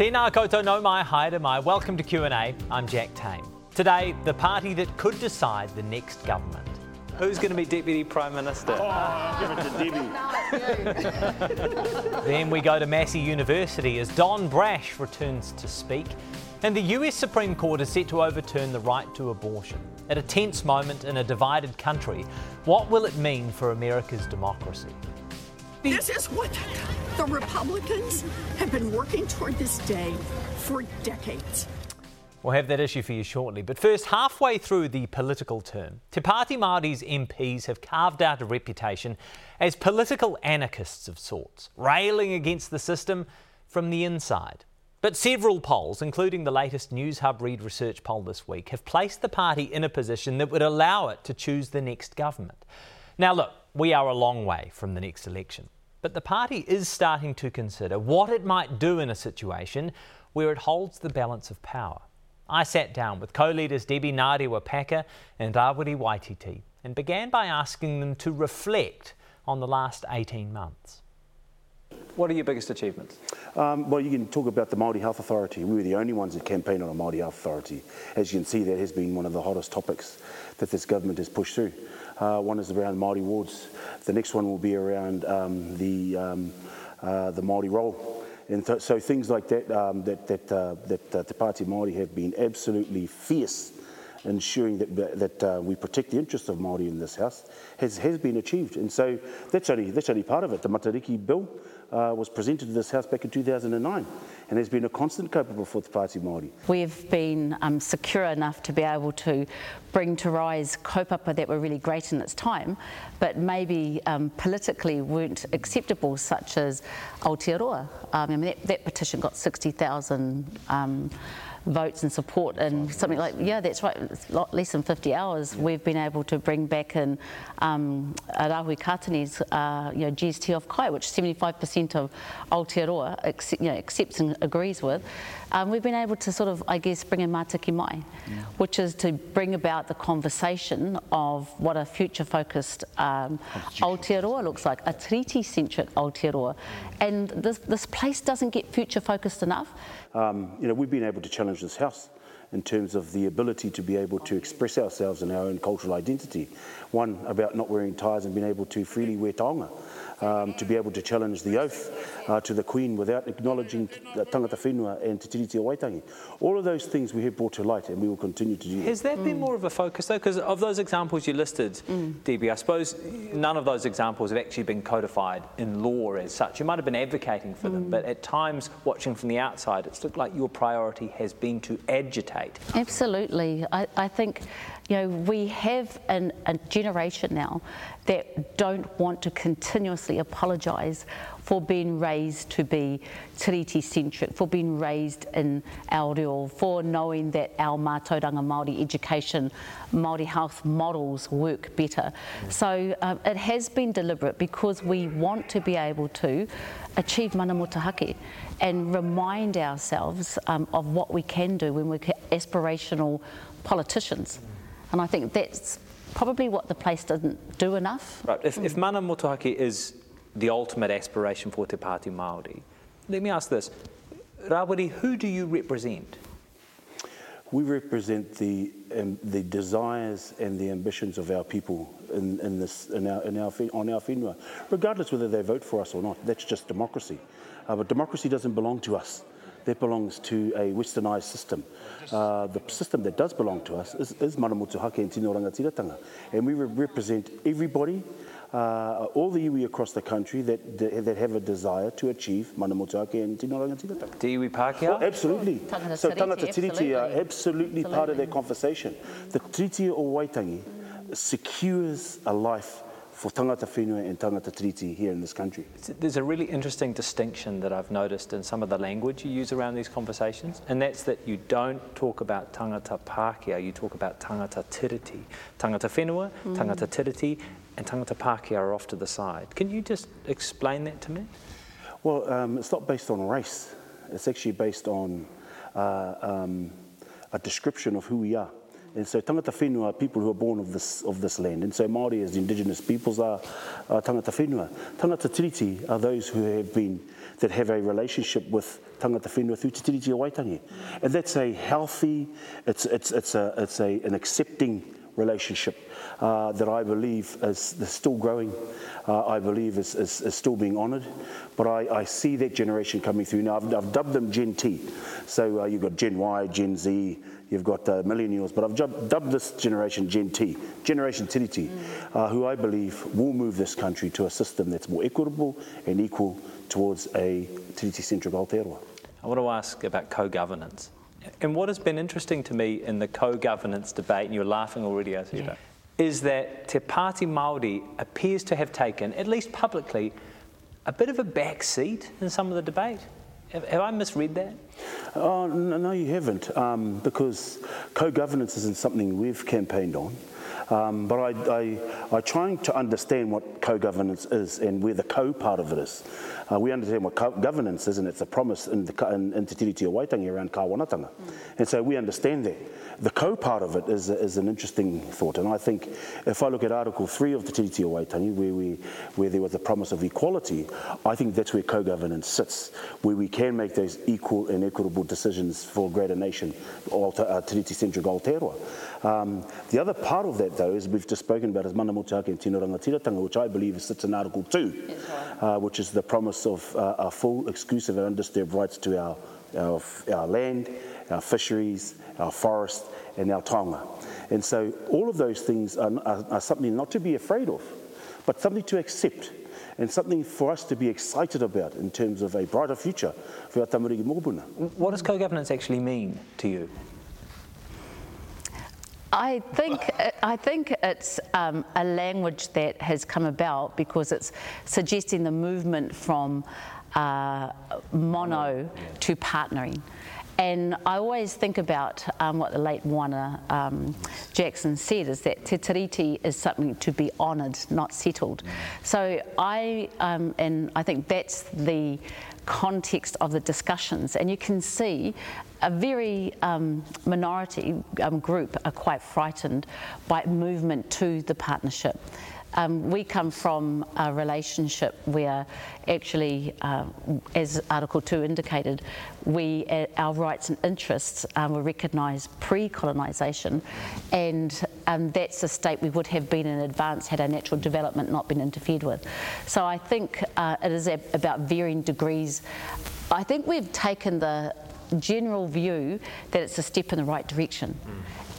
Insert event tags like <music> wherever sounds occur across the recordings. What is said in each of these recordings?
Tēnā koutou no mai, haere mai. Welcome to Q&A. I'm Jack Tame. Today, the party that could decide the next government. Who's going to be Deputy Prime Minister? Oh, give it to Debbie. <laughs> <laughs> then we go to Massey University as Don Brash returns to speak. And the US Supreme Court is set to overturn the right to abortion. At a tense moment in a divided country, what will it mean for America's democracy? This is what the Republicans have been working toward this day for decades. We'll have that issue for you shortly. But first, halfway through the political term, Te Pāti Māori's MPs have carved out a reputation as political anarchists of sorts, railing against the system from the inside. But several polls, including the latest Newshub Reid research poll this week, have placed the party in a position that would allow it to choose the next government. Now, look, we are a long way from the next election, but the party is starting to consider what it might do in a situation where it holds the balance of power. I sat down with co-leaders Debbie Ngarewa-Packer and Rawiri Waititi and began by asking them to reflect on the last 18 months. What are your biggest achievements? Um, well, you can talk about the Māori Health Authority. We were the only ones that campaigned on a Māori Health Authority. As you can see, that has been one of the hottest topics that this government has pushed through. Uh, one is around Māori wards. The next one will be around um, the, um, uh, the Māori role and th so things like that, um, that, that, uh, that uh, Te Pāti Māori have been absolutely fierce ensuring that, that uh, we protect the interests of Māori in this house has, has been achieved. And so that's only, that's only part of it. The Matariki Bill uh, was presented to this house back in 2009 and there's been a constant kaupapa for the Pāti Māori. We've been um, secure enough to be able to bring to rise kaupapa that were really great in its time, but maybe um, politically weren't acceptable, such as Aotearoa. Um, I mean, that, that petition got 60,000 um, votes and support and something like, yeah, that's right, it's lot less than 50 hours, we've been able to bring back in um, Rahui Katani's, uh, you know, GST of Kai, which 75% of Aotearoa accept, you know, accepts and agrees with. Um, we've been able to sort of, I guess, bring in Matike Mai, yeah. which is to bring about the conversation of what a future-focused um, Aotearoa looks like, a treaty-centric Aotearoa. And this, this place doesn't get future-focused enough. Um, you know, we've been able to challenge this house in terms of the ability to be able to express ourselves in our own cultural identity. One, about not wearing ties and being able to freely wear taonga um, to be able to challenge the oath uh, to the Queen without acknowledging the tangata whenua and te tiriti o Waitangi. All of those things we have brought to light and we will continue to do. Has that mm. been more of a focus though? Because of those examples you listed, mm. DB, I suppose none of those examples have actually been codified in law as such. You might have been advocating for mm. them, but at times, watching from the outside, it's looked like your priority has been to agitate. Absolutely. I, I think you know, we have an, a generation now that don't want to continuously apologise for being raised to be tiriti centric, for being raised in reo, for knowing that our mātauranga Māori education, Māori health models work better. So um, it has been deliberate because we want to be able to achieve mana motuhake and remind ourselves um, of what we can do when we're aspirational politicians. And I think that's probably what the place doesn't do enough. Right. If, mm. if mana motuhake is the ultimate aspiration for Te Pāti Māori, let me ask this. Rawiri, who do you represent? We represent the, um, the desires and the ambitions of our people in, in this, in our, in our, on our whenua, regardless whether they vote for us or not. That's just democracy. Uh, but democracy doesn't belong to us that belongs to a westernized system. Uh, the system that does belong to us is, is Maramotuhake and Tino Rangatiratanga. And we re represent everybody, uh, all the iwi across the country that, that have a desire to achieve mana motuake and tino rangatiratanga. Do iwi Pākehā? Oh, absolutely. Tangata so tangata tiriti are absolutely, absolutely part of that conversation. The tiriti o Waitangi secures a life for tangata whenua and tangata tiriti here in this country. There's a really interesting distinction that I've noticed in some of the language you use around these conversations, and that's that you don't talk about tangata Pākehā, you talk about tangata tiriti. Tangata whenua, mm. tangata tiriti, and tangata Pākehā are off to the side. Can you just explain that to me? Well, um, it's not based on race. It's actually based on uh, um, a description of who we are. And so tangata whenua are people who are born of this, of this land. And so Māori as indigenous peoples are, are tangata whenua. Tangata tiriti are those who have been that have a relationship with tangata whenua through te tiriti o Waitangi. And that's a healthy, it's, it's, it's, a, it's a, an accepting relationship uh, that I believe is, is still growing, uh, I believe is, is, is still being honoured. But I, I see that generation coming through now. I've, I've dubbed them Gen T. So uh, you've got Gen Y, Gen Z, you've got uh, millennials, but I've dubbed, dubbed this generation Gen T, Generation Tiriti, mm. uh, who I believe will move this country to a system that's more equitable and equal towards a Tiriti-centric Aotearoa. I want to ask about co-governance. And what has been interesting to me in the co-governance debate, and you're laughing already, Asita, yeah. is that Te Pāti Māori appears to have taken, at least publicly, a bit of a back seat in some of the debate. Have, have I misread that? Oh, no, you haven't, um, because co-governance isn't something we've campaigned on. Um, but I, I, I'm trying to understand what co-governance is and where the co part of it is. Uh, we understand what governance is, and it's a promise in, the, in, in Te Tiriti o Waitangi around kāwanatanga. Mm. And so we understand that. The co part of it is, is an interesting thought, and I think if I look at Article 3 of the Te Tiriti o Waitangi, where, we, where there was a promise of equality, I think that's where co governance sits, where we can make those equal and equitable decisions for a greater nation, Te uh, Tiriti centric Aotearoa. Um, the other part of that, though, is we've just spoken about is mana motuhake and tino rangatiratanga, which I believe sits in Article 2, uh, which is the promise of uh, our full, exclusive and undisturbed rights to our, our, our land, our fisheries, our forest and our taonga. And so all of those things are, are, are something not to be afraid of, but something to accept and something for us to be excited about in terms of a brighter future for our tamariki mokopuna. What does co-governance actually mean to you? I think I think it's um, a language that has come about because it's suggesting the movement from uh, mono to partnering. And I always think about um, what the late Moana um, Jackson said is that te tiriti is something to be honoured, not settled. So I, um, and I think that's the context of the discussions. And you can see a very um, minority um, group are quite frightened by movement to the partnership. Um, we come from a relationship where actually, uh, as Article 2 indicated, we, uh, our rights and interests um, were recognised pre-colonisation and um, that's the state we would have been in advance had our natural development not been interfered with. So I think uh, it is a, about varying degrees. I think we've taken the general view that it's a step in the right direction. Mm.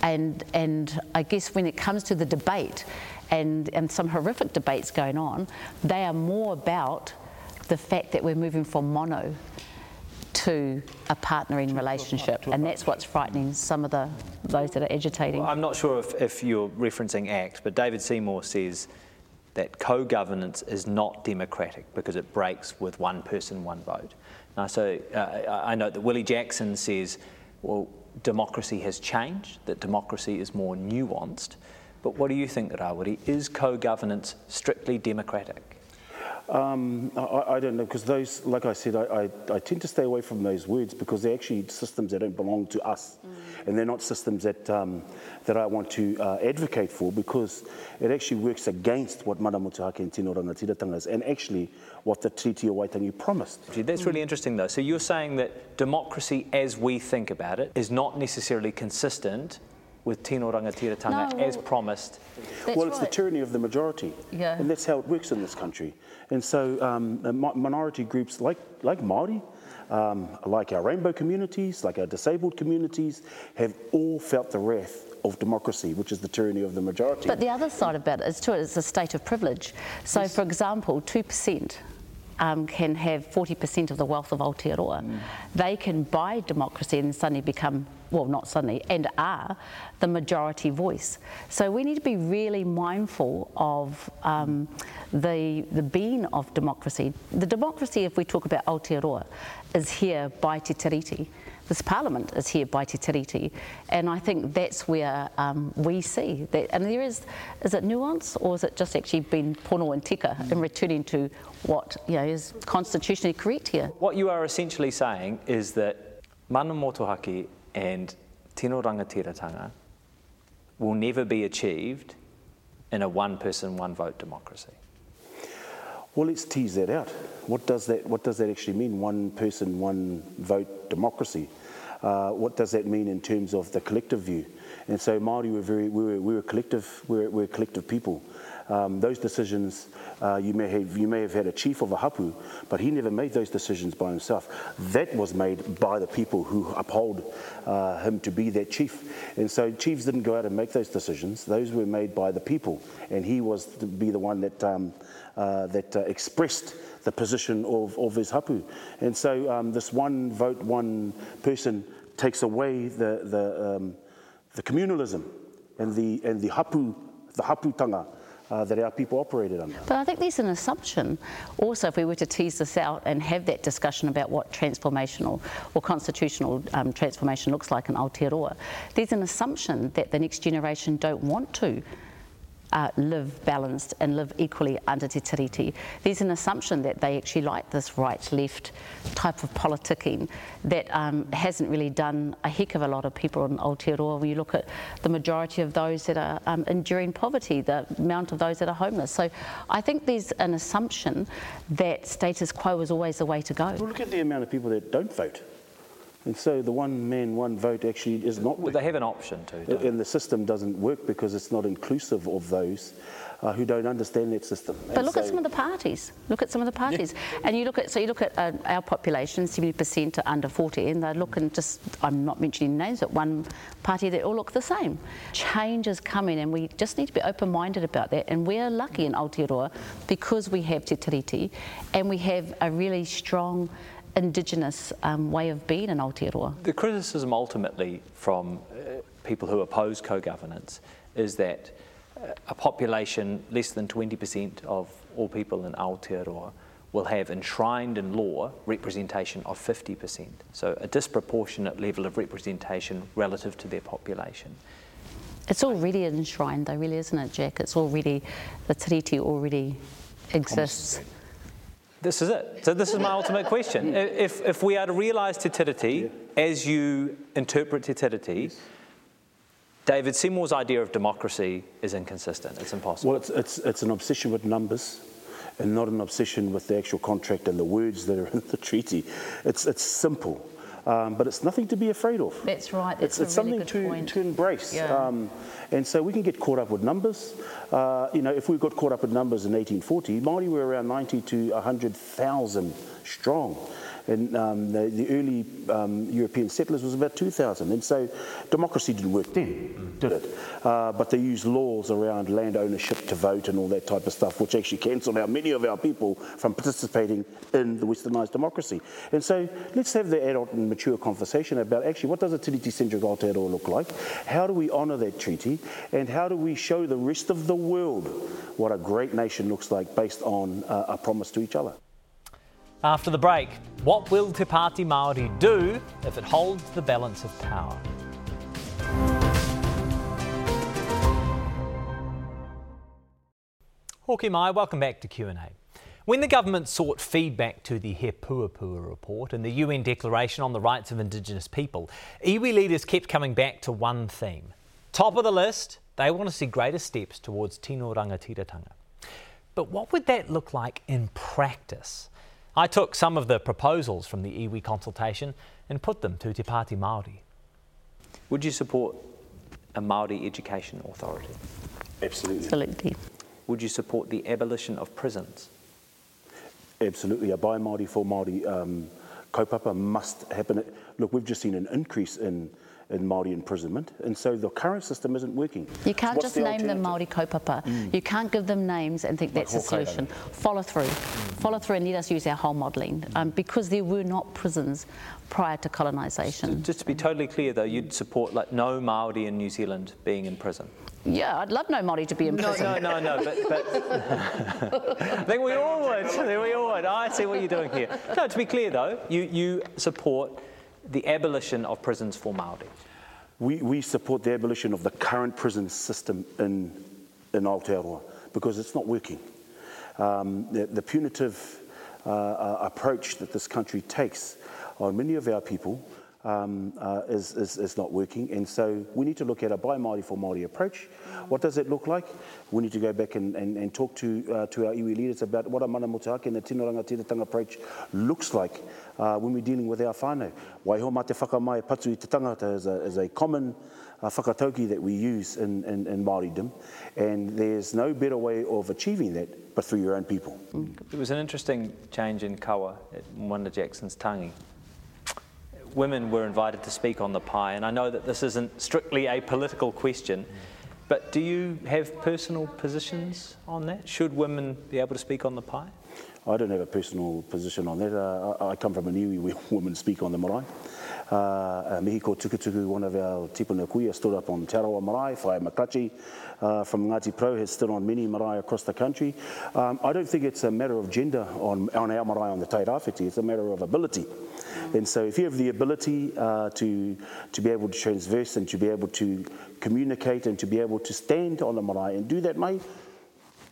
And, and I guess when it comes to the debate, and, and some horrific debates going on, they are more about the fact that we're moving from mono to a partnering relationship, and that's what's frightening some of the those that are agitating. Well, I'm not sure if, if you're referencing ACT, but David Seymour says that co-governance is not democratic because it breaks with one person, one vote. Now, so uh, I note that Willie Jackson says, well, democracy has changed, that democracy is more nuanced. But what do you think, Rawiri? Is co-governance strictly democratic? Um, I, I, don't know, because those, like I said, I, I, I, tend to stay away from those words because they're actually systems that don't belong to us. Mm. And they're not systems that, um, that I want to uh, advocate for because it actually works against what Mana Motuhake and Tino Rangatiratanga is and actually what the Treaty of Waitangi promised. That's really interesting, though. So you're saying that democracy as we think about it is not necessarily consistent with Tino Rangatiratanga no, well, as promised. Well, it's right. the tyranny of the majority. Yeah. And that's how it works in this country. And so um, minority groups like, like Māori, um, like our rainbow communities, like our disabled communities, have all felt the wrath of democracy, which is the tyranny of the majority. But the other side about it is too, it's a state of privilege. So, yes. for example, 2% um, can have 40% of the wealth of Aotearoa. Mm. They can buy democracy and suddenly become well, not suddenly, and are the majority voice. So we need to be really mindful of um, the, the being of democracy. The democracy, if we talk about Aotearoa, is here by Te Tiriti. This parliament is here by Te Tiriti, and I think that's where um, we see that. And there is, is it nuance, or is it just actually been pono and tika in returning to what you know is constitutionally correct here? What you are essentially saying is that mana motuhake and tino rangatiratanga will never be achieved in a one person, one vote democracy? Well, let's tease that out. What does that, what does that actually mean? One person, one vote democracy. Uh, what does that mean in terms of the collective view? And so Māori were very, we were, we were collective, we were, we were collective people. Um, those decisions, uh, you, may have, you may have had a chief of a hapu, but he never made those decisions by himself. That was made by the people who uphold uh, him to be their chief. And so chiefs didn't go out and make those decisions. Those were made by the people. And he was to be the one that, um, uh, that uh, expressed the position of, of his hapu. And so um, this one vote, one person takes away the, the, um, the communalism and the, and the hapu, the haputanga uh, that our people operated under. But I think there's an assumption also, if we were to tease this out and have that discussion about what transformational or constitutional um, transformation looks like in Aotearoa, there's an assumption that the next generation don't want to uh, live balanced and live equally under Te Tiriti. There's an assumption that they actually like this right-left type of politicking that um, hasn't really done a heck of a lot of people in Aotearoa. When you look at the majority of those that are um, enduring poverty, the amount of those that are homeless. So I think there's an assumption that status quo is always the way to go. Well, look at the amount of people that don't vote. And so the one man, one vote actually is not. Well, they have an option to. And the system doesn't work because it's not inclusive of those uh, who don't understand that system. But and look so at some of the parties. Look at some of the parties, yeah. and you look at so you look at uh, our population, seventy percent are under forty, and they're looking just. I'm not mentioning names, but one party they all look the same. Change is coming, and we just need to be open-minded about that. And we're lucky in Aotearoa because we have Te Tiriti, and we have a really strong indigenous um, way of being in Aotearoa. The criticism ultimately from uh, people who oppose co-governance is that uh, a population less than 20% of all people in Aotearoa will have enshrined in law representation of 50%. So a disproportionate level of representation relative to their population. It's already enshrined though, really, isn't it, Jack? It's already, the treaty already exists. Almost. This is it. So this is my ultimate question. Hmm. If, if we are to realise Te Tiriti yeah. as you interpret Te Tiriti, yes. David Seymour's idea of democracy is inconsistent. It's impossible. Well, it's, it's, it's an obsession with numbers and not an obsession with the actual contract and the words that are in the treaty. It's, it's simple. Um, but it's nothing to be afraid of. That's right. That's it's, it's really something to, point. to embrace. Yeah. Um, and so we can get caught up with numbers. Uh, you know, if we got caught up with numbers in 1840, Māori were around 90 to 100,000 strong and um, the, the, early um, European settlers was about 2,000. And so democracy didn't work then, did it? Uh, but they used laws around land ownership to vote and all that type of stuff, which actually cancelled out many of our people from participating in the westernised democracy. And so let's have the adult and mature conversation about actually what does a Tiriti Centric Aotearoa look like? How do we honour that treaty? And how do we show the rest of the world what a great nation looks like based on uh, a promise to each other? After the break, what will Te Pāti Māori do if it holds the balance of power? Hoki mai, welcome back to Q&A. When the government sought feedback to the He Puapua report and the UN Declaration on the Rights of Indigenous People, iwi leaders kept coming back to one theme. Top of the list, they want to see greater steps towards tino rangatiratanga. But what would that look like in practice? I took some of the proposals from the iwi consultation and put them to Te Pāti Māori. Would you support a Māori education authority? Absolutely. Absolutely. Would you support the abolition of prisons? Absolutely. A by Māori for Māori um, kaupapa must happen. Look, we've just seen an increase in in Māori imprisonment, and so the current system isn't working. You can't so just the name them Māori kaupapa. Mm. You can't give them names and think like that's the solution. Follow through. Mm. Follow through and let us use our whole modelling, um, because there were not prisons prior to colonisation. So just to be totally clear though, you'd support like no Māori in New Zealand being in prison? Yeah, I'd love no Māori to be in prison. No, no, no, no, but, but <laughs> I think we all would. I think We all would. I see what you're doing here. No, to be clear though, you, you support the abolition of prisons for Māori? We, we support the abolition of the current prison system in, in Aotearoa because it's not working. Um, the, the, punitive uh, uh, approach that this country takes on many of our people um, uh, is, is, is not working. And so we need to look at a by Māori for Māori approach. What does it look like? We need to go back and, and, and talk to, uh, to our iwi leaders about what a mana motuhake and the tino rangatira approach looks like uh, when we're dealing with our whānau. Waiho mā te whakamai patu i te tangata is a, is a common uh, whakatauki that we use in, in, in Māoridom, and there's no better way of achieving that but through your own people. There was an interesting change in kawa at Wanda Jackson's tangi. Women were invited to speak on the pie, and I know that this isn't strictly a political question, but do you have personal positions on that? Should women be able to speak on the pie? I don't have a personal position on that. Uh, I come from a iwi where women speak on the marae. Uh, uh, Mihiko Tukutuku, one of our tipuna kuia, stood up on Te Arawa Marae. Whai Makachi uh, from Ngati Pro has stood on many marae across the country. Um, I don't think it's a matter of gender on, on our marae on the Te Rāwhiti. It's a matter of ability. And so if you have the ability uh, to, to be able to transverse and to be able to communicate and to be able to stand on the marae and do that, mate,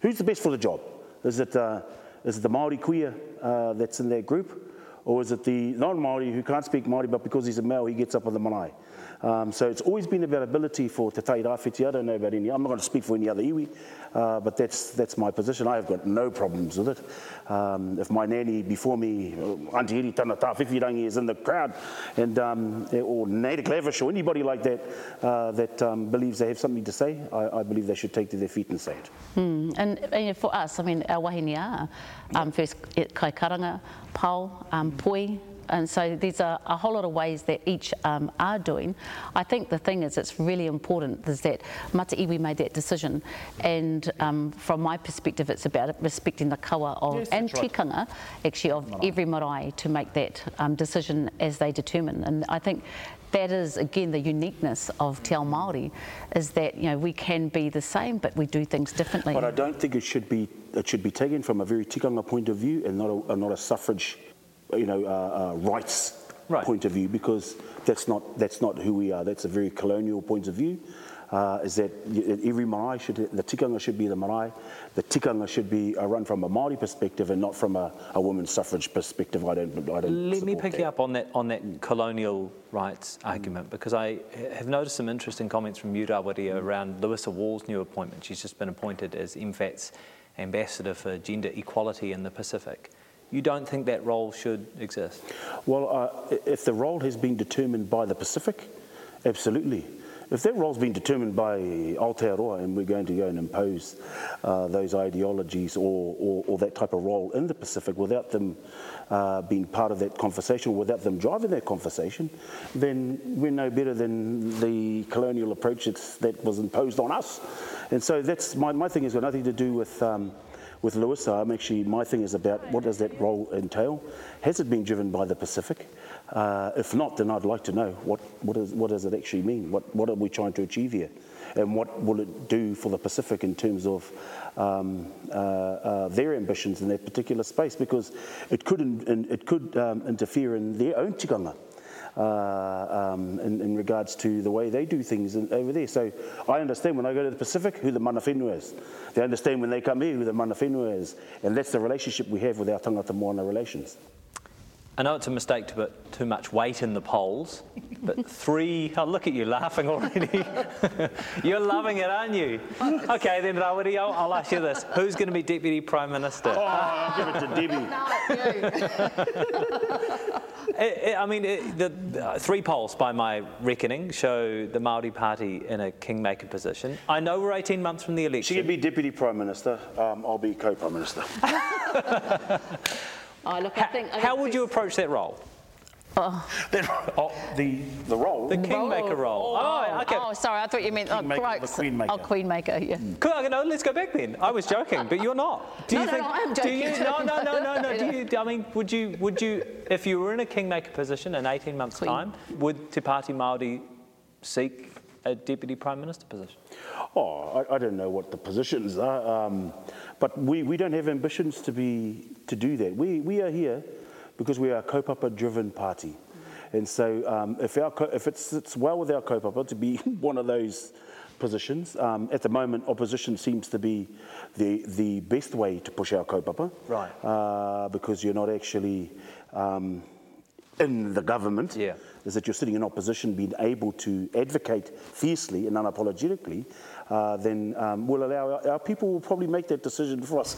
who's the best for the job? Is it, uh, is it the Māori kuia uh, that's in that group? Or is it the non-Māori who can't speak Māori but because he's a male he gets up on the marae? Um, so it's always been about ability for Te Tai Rāwhiti. I don't know about any, I'm not going to speak for any other iwi, uh, but that's, that's my position. I have got no problems with it. Um, if my nanny before me, uh, Auntie Eri Tana Tāwhiwhirangi is in the crowd, and, um, or Nader Clavish or anybody like that uh, that um, believes they have something to say, I, I believe they should take to their feet and say it. Hmm. And, and for us, I mean, our wahine are um, first kai karanga, pau, um, poi, and so there's a, a whole lot of ways that each um, are doing. I think the thing is, it's really important is that Mata Iwi made that decision, and um, from my perspective, it's about respecting the kawa of Yes, and that's right. tikanga actually of every marae to make that um, decision as they determine. And I think that is again the uniqueness of Te Ao Māori is that you know we can be the same but we do things differently. But I don't think it should be it should be taken from a very tikanga point of view and not a, not a suffrage, you know, uh, uh, rights Right. point of view because that's not that's not who we are. That's a very colonial point of view. Uh, is that every marae should the tikanga should be the marae, the tikanga should be uh, run from a Maori perspective and not from a, a women's suffrage perspective. I don't. I don't. Let me pick that. you up on that on that colonial rights argument because I have noticed some interesting comments from Murawari around Louisa Wall's new appointment. She's just been appointed as MFAT's ambassador for gender equality in the Pacific. You don't think that role should exist? Well, uh, if the role has been determined by the Pacific, absolutely. If that role's been determined by Aotearoa and we're going to go and impose uh, those ideologies or, or, or that type of role in the Pacific without them uh, being part of that conversation, without them driving that conversation, then we're no better than the colonial approach that was imposed on us. And so that's my, my thing has got nothing to do with. Um, with Louisa, I'm actually, my thing is about what does that role entail? Has it been driven by the Pacific? Uh, if not, then I'd like to know what, what, is, what does it actually mean? What, what are we trying to achieve here? And what will it do for the Pacific in terms of um, uh, uh, their ambitions in that particular space? Because it could, in, in, it could um, interfere in their own tikanga uh, um, in, in regards to the way they do things in, over there. So I understand when I go to the Pacific who the mana whenua is. They understand when they come here who the mana whenua is. And that's the relationship we have with our tangata moana relations. I know it's a mistake to put too much weight in the polls, but three, oh, look at you laughing already. <laughs> You're loving it, aren't you? Okay, then, Rawiri, I'll, I'll ask you this. Who's going to be Deputy Prime Minister? Oh, I'll give it to Debbie. <laughs> I- <laughs> I I mean, it, the, the three polls, by my reckoning, show the Maori Party in a kingmaker position. I know we're 18 months from the election. She election. can be Deputy Prime Minister. Um, I'll be Co-Prime Minister. Oh, look, I think, I How would you approach that role? Uh. That- oh, the, the role. The kingmaker role. Oh, oh okay. Oh, sorry, I thought you meant oh, Kingmaker, right. the queenmaker. Oh, queenmaker, yeah. Mm. Cool, okay, no, let's go back then. I was joking, but you're not. Do you No, no, think? no, I am Do you, joking. no, no, no, no, no. <laughs> Do you? I mean, would you? Would you? If you were in a kingmaker position in 18 months' Queen. time, would Te Pāti Māori seek a deputy prime minister position? Oh, I, I don't know what the positions are, um, but we, we don't have ambitions to be to do that. We, we are here because we are a kaupapa-driven party, and so um, if our if it sits well with our kaupapa to be <laughs> one of those positions, um, at the moment opposition seems to be the the best way to push our kaupapa, Right. Uh, because you're not actually. Um, in the government Yeah. Is that you're sitting in opposition, being able to advocate fiercely and unapologetically, uh, then um, we'll allow our, our people will probably make that decision for us.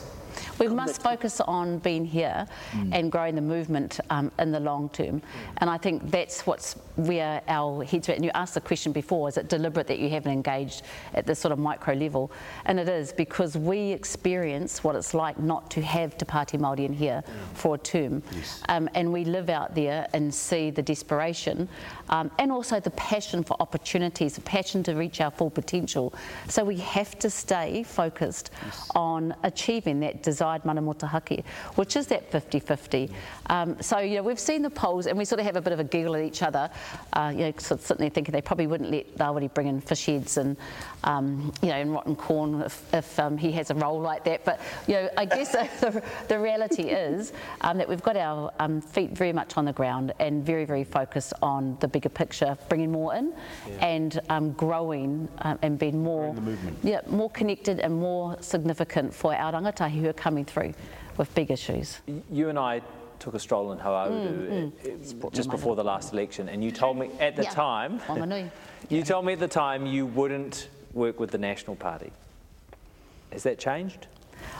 We must focus on being here and growing the movement um, in the long term. And I think that's what's where our heads are at. And you asked the question before, is it deliberate that you haven't engaged at this sort of micro level? And it is because we experience what it's like not to have Te Pāti Māori in here for a term. Um, and we live out there and see the desperation um, and also the passion for opportunities, the passion to reach our full potential. So we have to stay focused on achieving that desired mana motuhake, which is that 50-50. Um, so, you know, we've seen the polls and we sort of have a bit of a giggle at each other, uh, you know, sort of sitting there thinking they probably wouldn't let Rawiri bring in fish heads and, um, you know, and rotten corn if, if um, he has a role like that. But, you know, I guess <laughs> the, the reality is um, that we've got our um, feet very much on the ground and very, very focused on the bigger picture, bringing more in and um, growing um, and being more, yeah, more connected and more significant for our rangatahi who are coming through with big issues. You and I took a stroll in Hauauru uh, just before the last election, and you told me at the Yeah. time, Wanganui. <laughs> you told me at the time you wouldn't work with the National Party. Has that changed?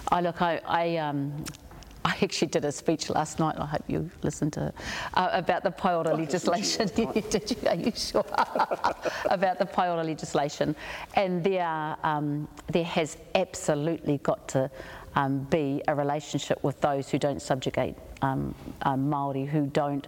I look, I, I, um, <laughs> I actually did a speech last night. I hope you listened to it, uh, about the Pae Ora <laughs> legislation. did you? Are you sure? about the Pae Ora legislation, and there, um, there has absolutely got to um, be a relationship with those who don't subjugate um, um, Maori, who don't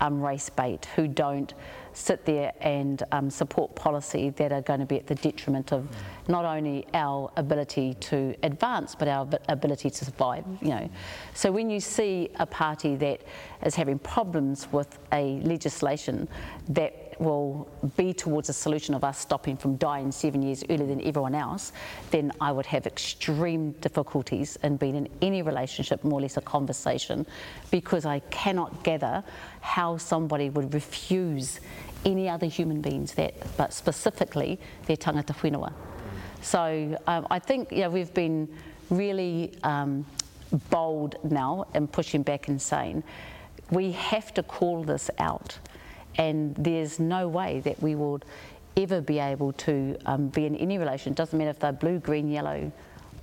um, race bait, who don't sit there and um, support policy that are going to be at the detriment of not only our ability to advance but our ability to survive. You know, so when you see a party that is having problems with a legislation that will be towards a solution of us stopping from dying seven years earlier than everyone else, then I would have extreme difficulties in being in any relationship, more or less a conversation, because I cannot gather how somebody would refuse any other human beings that, but specifically their tangata whenua. So um, I think know, we've been really um, bold now in pushing back and saying we have to call this out, and there's no way that we would ever be able to um, be in any relation. It doesn't matter if they're blue, green, yellow,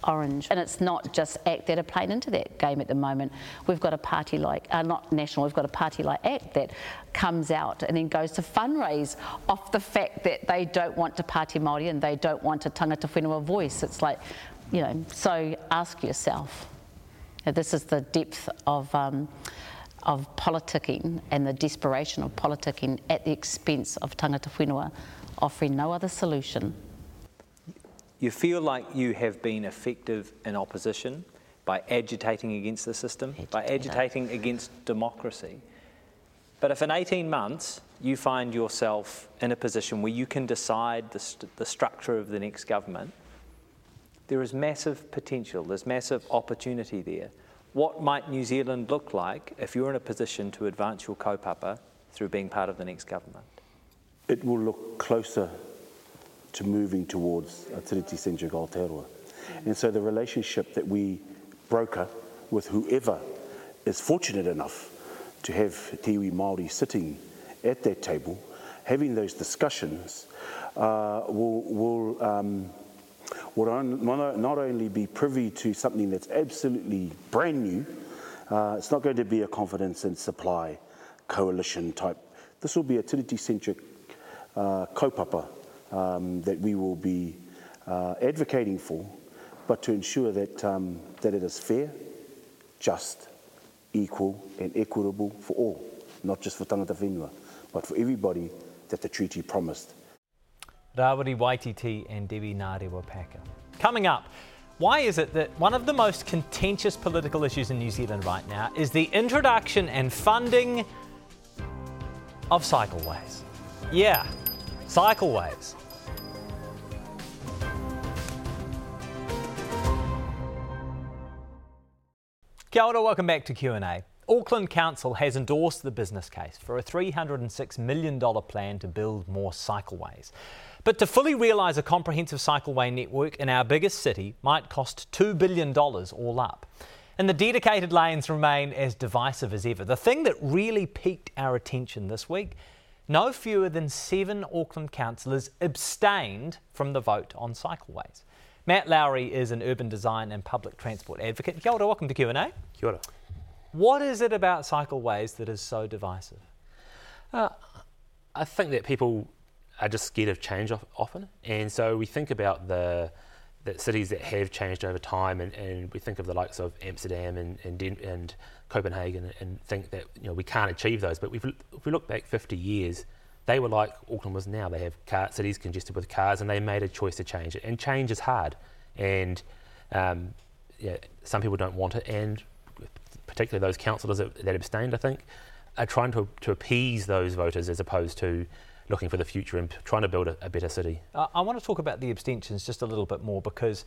orange. And it's not just ACT that are playing into that game at the moment. We've got a party like, uh, not national, we've got a party like ACT that comes out and then goes to fundraise off the fact that they don't want to party Māori and they don't want a tangata whenua voice. It's like, you know, so ask yourself. This is the depth of, um, of politicking and the desperation of politicking at the expense of tangata whenua, offering no other solution You feel like you have been effective in opposition by agitating against the system, by agitating against democracy. But if in 18 months you find yourself in a position where you can decide the, st- the structure of the next government, there is massive potential, there's massive opportunity there. What might New Zealand look like if you're in a position to advance your kaupapa through being part of the next government? It will look closer to moving towards a Tiriti Centric Aotearoa. And so the relationship that we broker with whoever is fortunate enough to have Te iwi Māori sitting at that table, having those discussions, uh, will, will, um, will not not only be privy to something that's absolutely brand new, uh, it's not going to be a confidence and supply coalition type. This will be a Tiriti centric uh, kaupapa um, that we will be uh, advocating for, but to ensure that, um, that it is fair, just, equal, and equitable for all, not just for tangata whenua, but for everybody that the treaty promised. Rawiri Waititi and Debbie Ngarewa Packer. Coming up, why is it that one of the most contentious political issues in New Zealand right now is the introduction and funding of cycleways? Yeah, cycleways. Kia ora, welcome back to Q&A. Auckland Council has endorsed the business case for a $306 million plan to build more cycleways. But to fully realise a comprehensive cycleway network in our biggest city might cost $2 billion all up. And the dedicated lanes remain as divisive as ever. The thing that really piqued our attention this week no fewer than seven Auckland councillors abstained from the vote on cycleways. Matt Lowrie is an urban design and public transport advocate. Kia ora, welcome to Q&A. Kia ora. What is it about cycleways that is so divisive? Uh, I think that people are just scared of change often, and so we think about the the cities that have changed over time, and, and we think of the likes of Amsterdam and and, and Copenhagen, and think that you know we can't achieve those. But if we look back 50 years, they were like Auckland was now. They have car, cities congested with cars, and they made a choice to change it. And change is hard, and um, yeah, some people don't want it, and particularly those councillors that, that abstained, I think, are trying to, to appease those voters as opposed to looking for the future and trying to build a, a better city. Uh, I want to talk about the abstentions just a little bit more because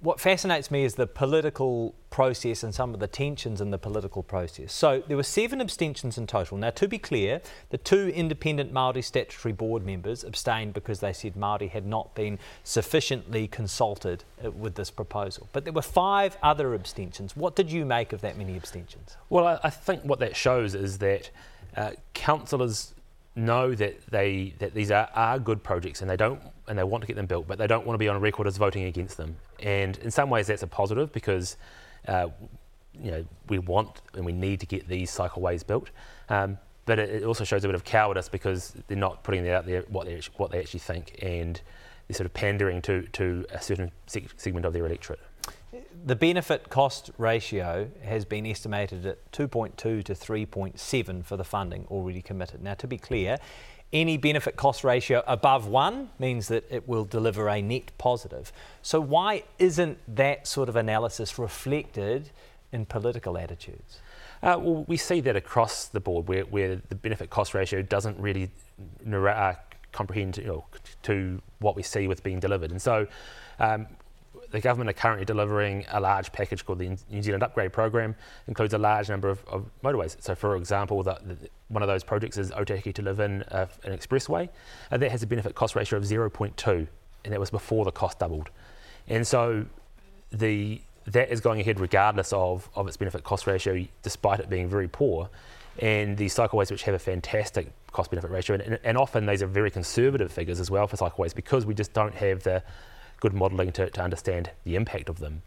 what fascinates me is the political process and some of the tensions in the political process. So there were seven abstentions in total. Now, to be clear, the two independent Māori statutory board members abstained because they said Māori had not been sufficiently consulted uh, with this proposal. But there were five other abstentions. What did you make of that many abstentions? Well, I, I think what that shows is that uh, councillors know that they that these are, are good projects and they don't and they want to get them built, but they don't want to be on record as voting against them. And in some ways, that's a positive because uh, you know we want and we need to get these cycleways built. Um, but it, it, also shows a bit of cowardice because they're not putting out there what they what they actually think, and they're sort of pandering to to a certain segment of their electorate. The benefit cost ratio has been estimated at 2.2 to 3.7 for the funding already committed. Now, to be clear, any benefit cost ratio above one means that it will deliver a net positive. So, why isn't that sort of analysis reflected in political attitudes? Uh, well, we see that across the board where, where the benefit cost ratio doesn't really uh, comprehend you know, to what we see with being delivered. And so, um, the government are currently delivering a large package called the New Zealand Upgrade Program, includes a large number of, of motorways. So, for example, the, the, one of those projects is Otaki to Levin uh, an expressway, and that has a benefit cost ratio of 0.2, and that was before the cost doubled. And so, the that is going ahead regardless of, of its benefit cost ratio, despite it being very poor. And the cycleways, which have a fantastic cost benefit ratio, and, and often these are very conservative figures as well for cycleways because we just don't have the good modelling to, to understand the impact of them.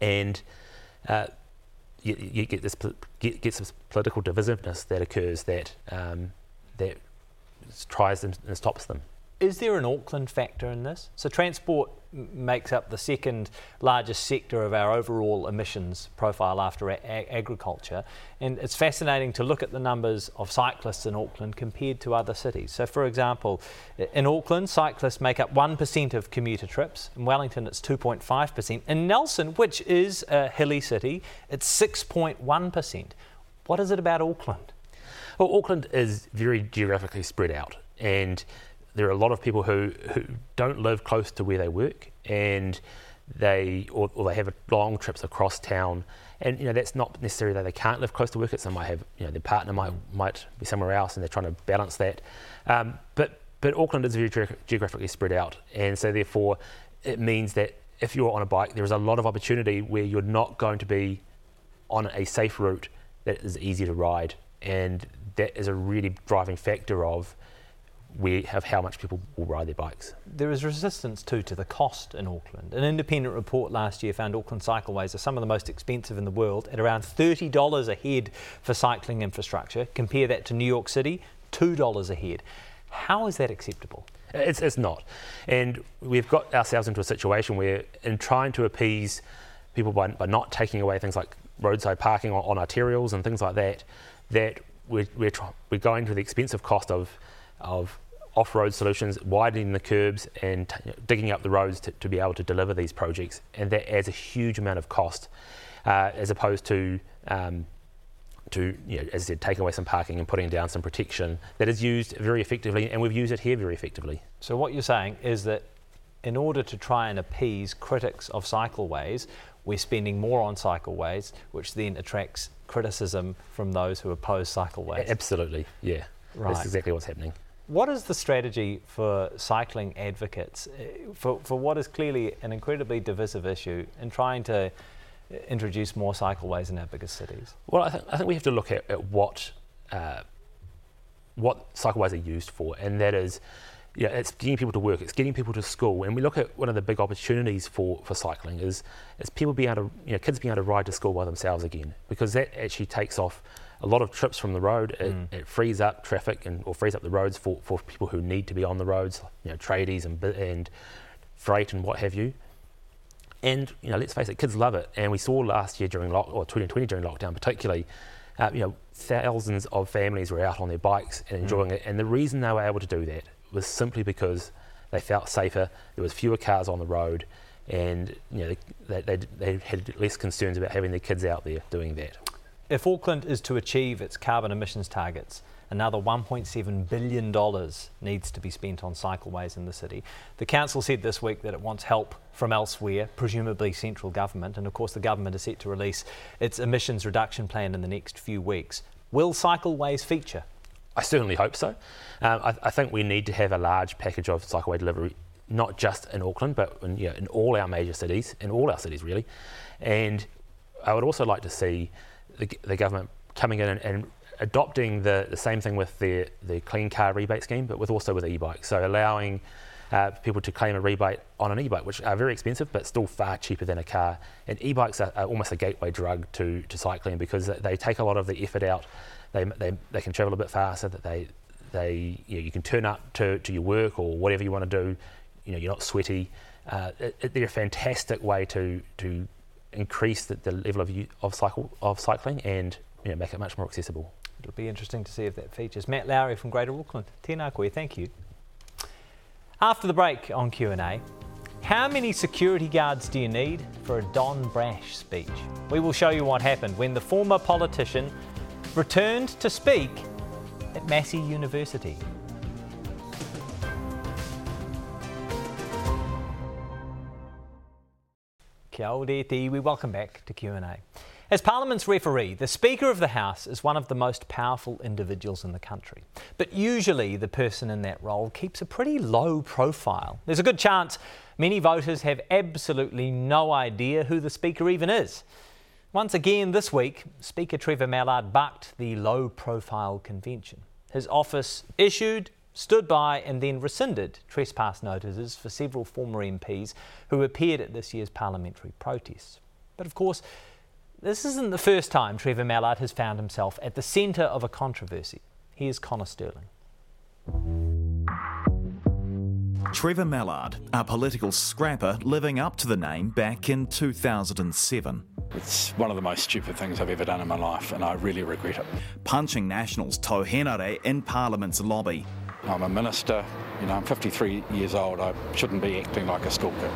And uh, you, you, get this get, get political divisiveness that occurs that um, that tries and stops them. Is there an Auckland factor in this? So, transport makes up the second largest sector of our overall emissions profile after a- agriculture. And it's fascinating to look at the numbers of cyclists in Auckland compared to other cities. So, for example, in Auckland, cyclists make up 1% of commuter trips. In Wellington, it's 2.5%. In Nelson, which is a hilly city, it's 6.1%. What is it about Auckland? Well, Auckland is very geographically spread out. And there are a lot of people who, who don't live close to where they work and they or, or, they have long trips across town. And you know that's not necessarily that they can't live close to work. It's some might have you know their partner might might be somewhere else and they're trying to balance that. Um, but but Auckland is very ge- geographically spread out and so therefore it means that if you're on a bike there is a lot of opportunity where you're not going to be on a safe route that is easy to ride. And that is a really driving factor of we have how much people will ride their bikes. There is resistance too to the cost in Auckland. An independent report last year found Auckland cycleways are some of the most expensive in the world at around $30 a head for cycling infrastructure. Compare that to New York City, $2 a head. How is that acceptable? It's, it's not. And we've got ourselves into a situation where, in trying to appease people by, by not taking away things like roadside parking on, on arterials and things like that, that we're, we're, try, we're going to the expensive cost of, of off-road solutions, widening the curbs and t- digging up the roads to, to, be able to deliver these projects, and that adds a huge amount of cost, uh, as opposed to um, to you know, as I said, taking away some parking and putting down some protection that is used very effectively, and we've used it here very effectively. So what you're saying is that in order to try and appease critics of cycleways, we're spending more on cycleways, which then attracts criticism from those who oppose cycleways. Absolutely, yeah. Right. That's exactly what's happening. What is the strategy for cycling advocates uh, for, for what is clearly an incredibly divisive issue in trying to introduce more cycleways in our biggest cities? Well, I, th- I think we have to look at, at what uh, what cycleways are used for, and that is, yeah, it's getting people to work, it's getting people to school, and we look at one of the big opportunities for, for cycling is is people being able to, you know, kids being able to ride to school by themselves again, because that actually takes off a lot of trips from the road. It, mm. it frees up traffic and or frees up the roads for, for people who need to be on the roads, you know, tradies and and freight and what have you. And you know, let's face it, kids love it. And we saw last year during lock, or 2020 during lockdown, particularly, uh, you know, thousands of families were out on their bikes and enjoying mm. it. And the reason they were able to do that was simply because they felt safer. There was fewer cars on the road, and you know, they, they, they had less concerns about having their kids out there doing that. If Auckland is to achieve its carbon emissions targets, another $1.7 billion needs to be spent on cycleways in the city. The council said this week that it wants help from elsewhere, presumably central government, and of course the government is set to release its emissions reduction plan in the next few weeks. Will cycleways feature? I certainly hope so. Um, I, I, think we need to have a large package of cycleway delivery, not just in Auckland, but in, you know, in all our major cities, in all our cities really. And I would also like to see the, the government coming in and, and adopting the, the same thing with the, the clean car rebate scheme, but with also with e-bikes. So allowing uh, people to claim a rebate on an e-bike, which are very expensive, but still far cheaper than a car. And e-bikes are, are almost a gateway drug to, to cycling because they take a lot of the effort out. They, they, they can travel a bit faster. That they they you, know, you can turn up to, to your work or whatever you want to do. You know you're not sweaty. Uh, it, they're a fantastic way to to increase the, the level of of cycle of cycling and you know, make it much more accessible. It'll be interesting to see if that features. Matt Lowrie from Greater Auckland. Tēnā koe, thank you. After the break on Q&A, how many security guards do you need for a Don Brash speech? We will show you what happened when the former politician returned to speak at Massey University. Kia ora te iwi, welcome back to Q&A. As Parliament's referee, the Speaker of the House is one of the most powerful individuals in the country. But usually, the person in that role keeps a pretty low profile. There's a good chance many voters have absolutely no idea who the Speaker even is. Once again this week, Speaker Trevor Mallard bucked the low profile convention. His office issued, stood by, and then rescinded trespass notices for several former MPs who appeared at this year's parliamentary protests. But of course, this isn't the first time Trevor Mallard has found himself at the centre of a controversy. Here's Connor Sterling. Trevor Mallard, a political scrapper living up to the name back in 2007. It's one of the most stupid things I've ever done in my life, and I really regret it. Punching Nationals Tau Henare in Parliament's lobby. I'm a minister, you know, I'm 53 years old, I shouldn't be acting like a stalker.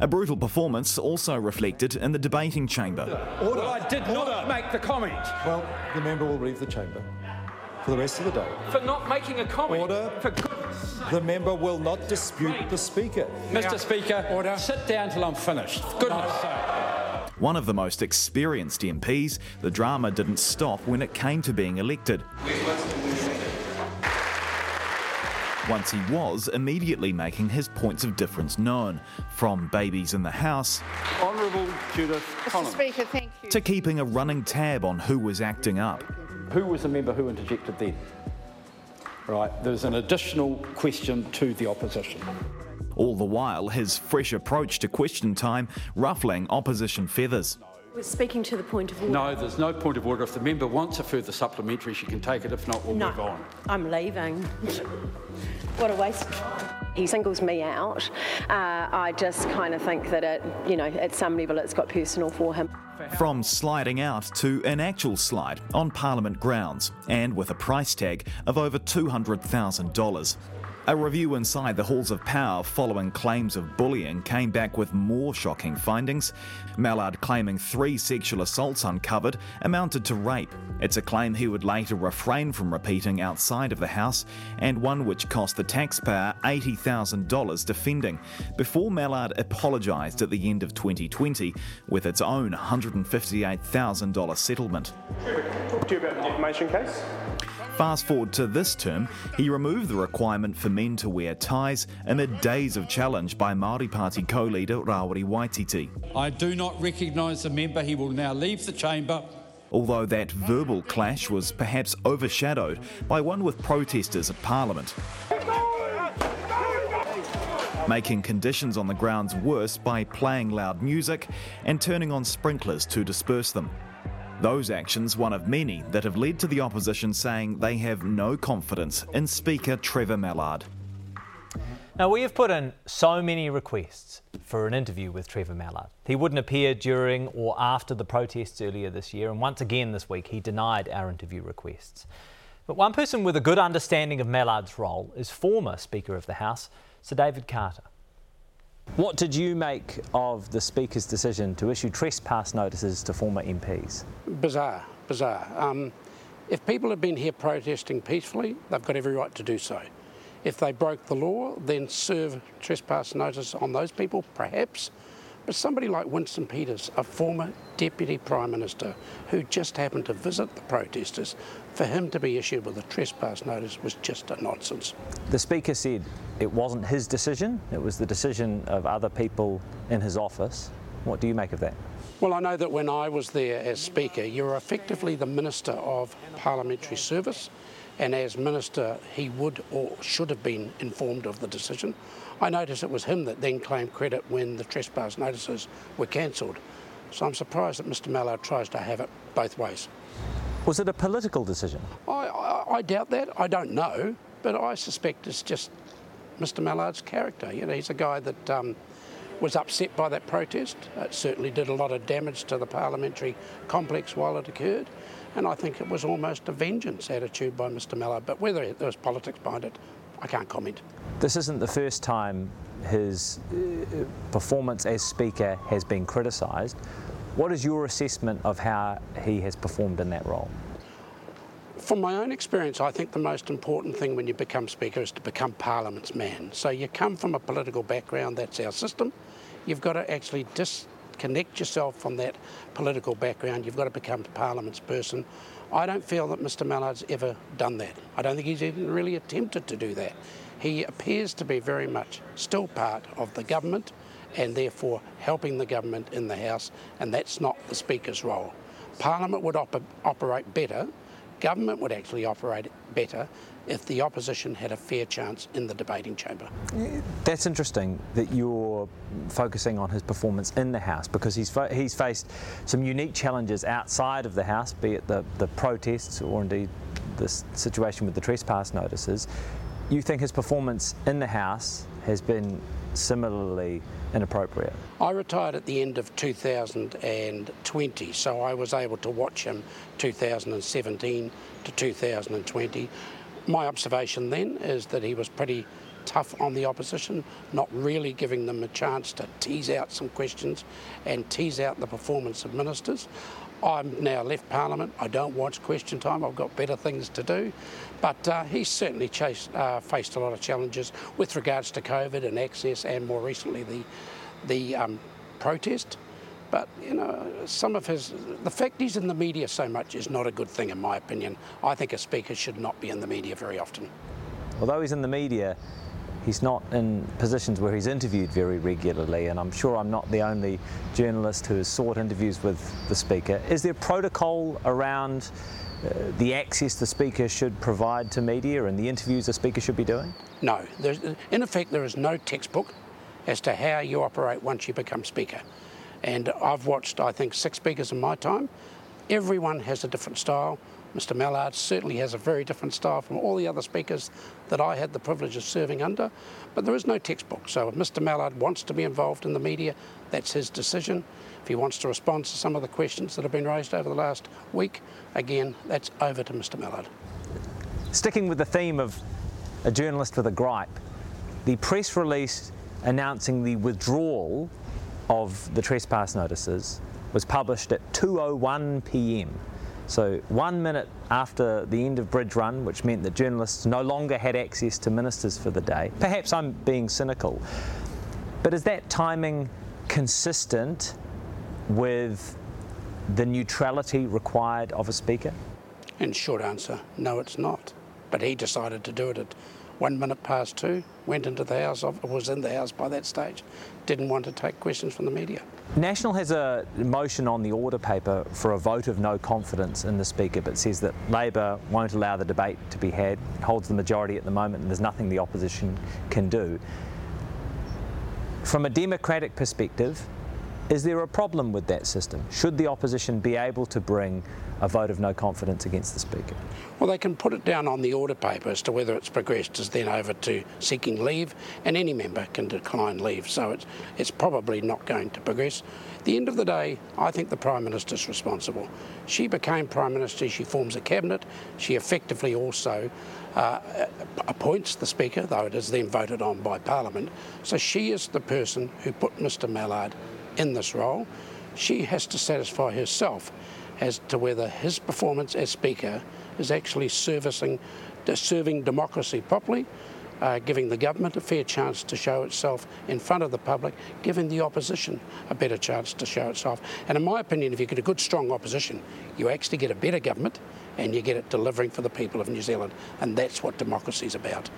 A brutal performance also reflected in the debating chamber. Order. Well, I did Order. not make the comment. Well, the member will leave the chamber for the rest of the day. For not making a comment. Order. For goodness The member will not dispute the Speaker. Mr. Speaker, Order. sit down till I'm finished. Goodness sake. One of the most experienced MPs, the drama didn't stop when it came to being elected once he was immediately making his points of difference known, from babies in the House Honourable Judith Collins. Mr Speaker, thank you. to keeping a running tab on who was acting up. Who was the member who interjected then? Right, there's an additional question to the opposition. All the while, his fresh approach to question time ruffling opposition feathers. We're speaking to the point of order. No, there's no point of order. If the member wants a further supplementary, she can take it. If not, we'll no, move on. I'm leaving. what a waste. He singles me out. Uh, I just kind of think that it, you know, at some level it's got personal for him. From sliding out to an actual slide on Parliament grounds, and with a price tag of over $200,000. A review inside the halls of power following claims of bullying came back with more shocking findings. Mallard claiming three sexual assaults uncovered amounted to rape. It's a claim he would later refrain from repeating outside of the House, and one which cost the taxpayer $80,000 defending, before Mallard apologised at the end of 2020 with its own $158,000 settlement. Talk to you about the defamation case. Fast forward to this term, he removed the requirement for men to wear ties amid days of challenge by Māori Party co-leader Rawiri Waititi. I do not recognise the member. He will now leave the chamber. Although that verbal clash was perhaps overshadowed by one with protesters at Parliament. Making conditions on the grounds worse by playing loud music and turning on sprinklers to disperse them. Those actions, one of many, that have led to the opposition saying they have no confidence in Speaker Trevor Mallard. Now, we have put in so many requests for an interview with Trevor Mallard. He wouldn't appear during or after the protests earlier this year, and once again this week he denied our interview requests. But one person with a good understanding of Mallard's role is former Speaker of the House, Sir David Carter. What did you make of the Speaker's decision to issue trespass notices to former MPs? Bizarre, bizarre. Um, if people have been here protesting peacefully, they've got every right to do so. If they broke the law, then serve trespass notice on those people, perhaps. But somebody like Winston Peters, a former Deputy Prime Minister who just happened to visit the protesters, for him to be issued with a trespass notice was just a nonsense. The Speaker said it wasn't his decision, it was the decision of other people in his office. What do you make of that? Well, I know that when I was there as Speaker, you were effectively the Minister of Parliamentary Service, and as Minister, he would or should have been informed of the decision. I noticed it was him that then claimed credit when the trespass notices were cancelled. So I'm surprised that Mr Mallard tries to have it both ways. Was it a political decision? I, I, I doubt that. I don't know, but I suspect it's just Mr Mallard's character. You know, he's a guy that um, was upset by that protest. It certainly did a lot of damage to the parliamentary complex while it occurred. And I think it was almost a vengeance attitude by Mr Mallard. But whether there was politics behind it, I can't comment. This isn't the first time his uh, performance as Speaker has been criticised. What is your assessment of how he has performed in that role? From my own experience, I think the most important thing when you become Speaker is to become Parliament's man. So you come from a political background, that's our system. You've got to actually disconnect yourself from that political background. You've got to become Parliament's person. I don't feel that Mr Mallard's ever done that. I don't think he's even really attempted to do that. He appears to be very much still part of the government and therefore helping the government in the House, and that's not the Speaker's role. Parliament would op- operate better, government would actually operate better if the opposition had a fair chance in the debating chamber. That's interesting that you're focusing on his performance in the House because he's, fa- he's faced some unique challenges outside of the House, be it the, the protests or indeed the situation with the trespass notices. You think his performance in the House has been similarly inappropriate? I retired at the end of 2020, so I was able to watch him 2017 to 2020. My observation then is that he was pretty tough on the opposition, not really giving them a chance to tease out some questions and tease out the performance of ministers. I'm now left Parliament. I don't watch question time. I've got better things to do. But uh, he's certainly chased, uh, faced a lot of challenges with regards to COVID and access, and more recently the the um, protest. But you know, some of his the fact he's in the media so much is not a good thing, in my opinion. I think a speaker should not be in the media very often. Although he's in the media, he's not in positions where he's interviewed very regularly, and I'm sure I'm not the only journalist who has sought interviews with the Speaker. Is there protocol around uh, the access the Speaker should provide to media and the interviews the Speaker should be doing? No. In effect, there is no textbook as to how you operate once you become Speaker. And I've watched, I think, six speakers in my time. Everyone has a different style. Mr Mallard certainly has a very different style from all the other speakers that I had the privilege of serving under, but there is no textbook. So if Mr Mallard wants to be involved in the media, that's his decision. If he wants to respond to some of the questions that have been raised over the last week, again, that's over to Mr Mallard. Sticking with the theme of a journalist with a gripe, the press release announcing the withdrawal of the trespass notices was published at 2:01 p.m. So one minute after the end of Bridge Run, which meant that journalists no longer had access to ministers for the day. Perhaps I'm being cynical, but is that timing consistent with the neutrality required of a speaker? And short answer, no, it's not. But he decided to do it at one minute past two, went into the House, of, was in the House by that stage, didn't want to take questions from the media. National has a motion on the order paper for a vote of no confidence in the Speaker, but says that Labor won't allow the debate to be had, holds the majority at the moment, and there's nothing the opposition can do. From a democratic perspective, is there a problem with that system? Should the opposition be able to bring a vote of no confidence against the Speaker? Well, they can put it down on the order paper as to whether it's progressed as then over to seeking leave, and any member can decline leave, so it's, it's probably not going to progress. At the end of the day, I think the Prime Minister's responsible. She became Prime Minister, she forms a cabinet, she effectively also uh, appoints the Speaker, though it is then voted on by Parliament. So she is the person who put Mr Mallard in this role. She has to satisfy herself as to whether his performance as Speaker is actually servicing, serving democracy properly, uh, giving the government a fair chance to show itself in front of the public, giving the opposition a better chance to show itself. And in my opinion, if you get a good, strong opposition, you actually get a better government and you get it delivering for the people of New Zealand. And that's what democracy is about.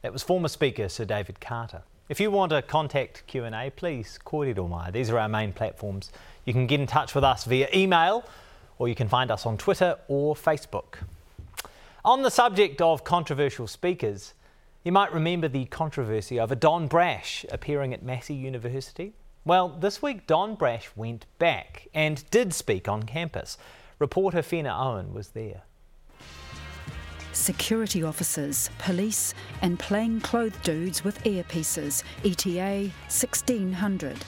That was former Speaker Sir David Carter. If you want to contact Q&A, please kōrero mai. These are our main platforms. You can get in touch with us via email or you can find us on Twitter or Facebook. On the subject of controversial speakers, you might remember the controversy over Don Brash appearing at Massey University. Well, this week Don Brash went back and did speak on campus. Reporter Whena Owen was there. Security officers, police, and plainclothes dudes with earpieces. ETA 1600.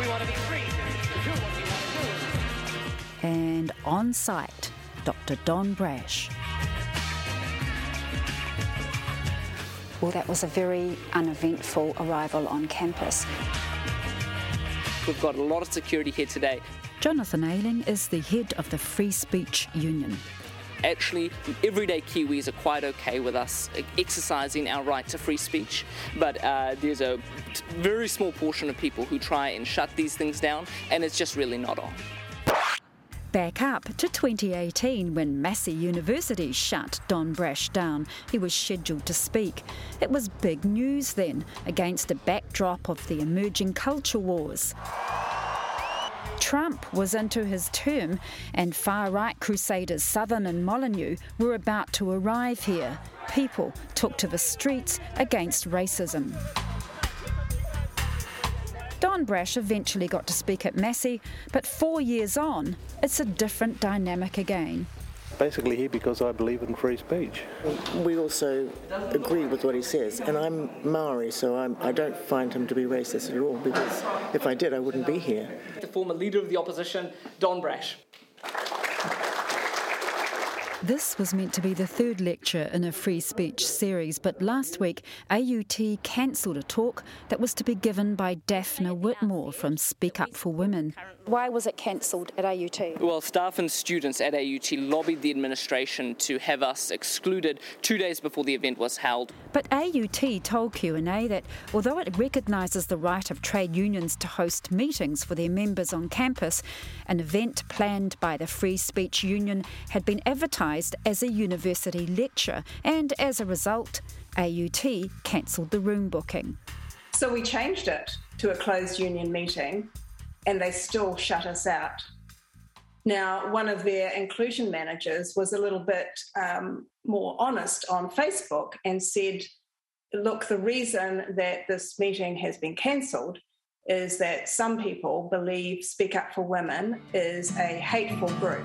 We want to be free and on site, Dr. Don Brash. Well, that was a very uneventful arrival on campus. We've got a lot of security here today. Jonathan Ayling is the head of the Free Speech Union. Actually, everyday Kiwis are quite okay with us exercising our right to free speech, but uh, there's a very small portion of people who try and shut these things down, and it's just really not on. Back up to 2018 when Massey University shut Don Brash down. He was scheduled to speak. It was big news then, against a backdrop of the emerging culture wars. Trump was into his term, and far right crusaders Southern and Molyneux were about to arrive here. People took to the streets against racism. Don Brash eventually got to speak at Massey, but four years on, it's a different dynamic again. Basically, here because I believe in free speech. We also agree with what he says, and I'm Maori, so I'm, I do not find him to be racist at all, because if I did, I wouldn't be here. The former leader of the opposition, Don Brash. This was meant to be the third lecture in a free speech series, but last week AUT cancelled a talk that was to be given by Daphna Whitmore from Speak Up for Women. Why was it cancelled at AUT? Well, staff and students at AUT lobbied the administration to have us excluded two days before the event was held. But AUT told Q&A that although it recognises the right of trade unions to host meetings for their members on campus, an event planned by the Free Speech Union had been advertised as a university lecture, and as a result, AUT cancelled the room booking. So we changed it to a closed union meeting and they still shut us out. Now, one of their inclusion managers was a little bit um, more honest on Facebook and said, Look, the reason that this meeting has been cancelled is that some people believe Speak Up for Women is a hateful group.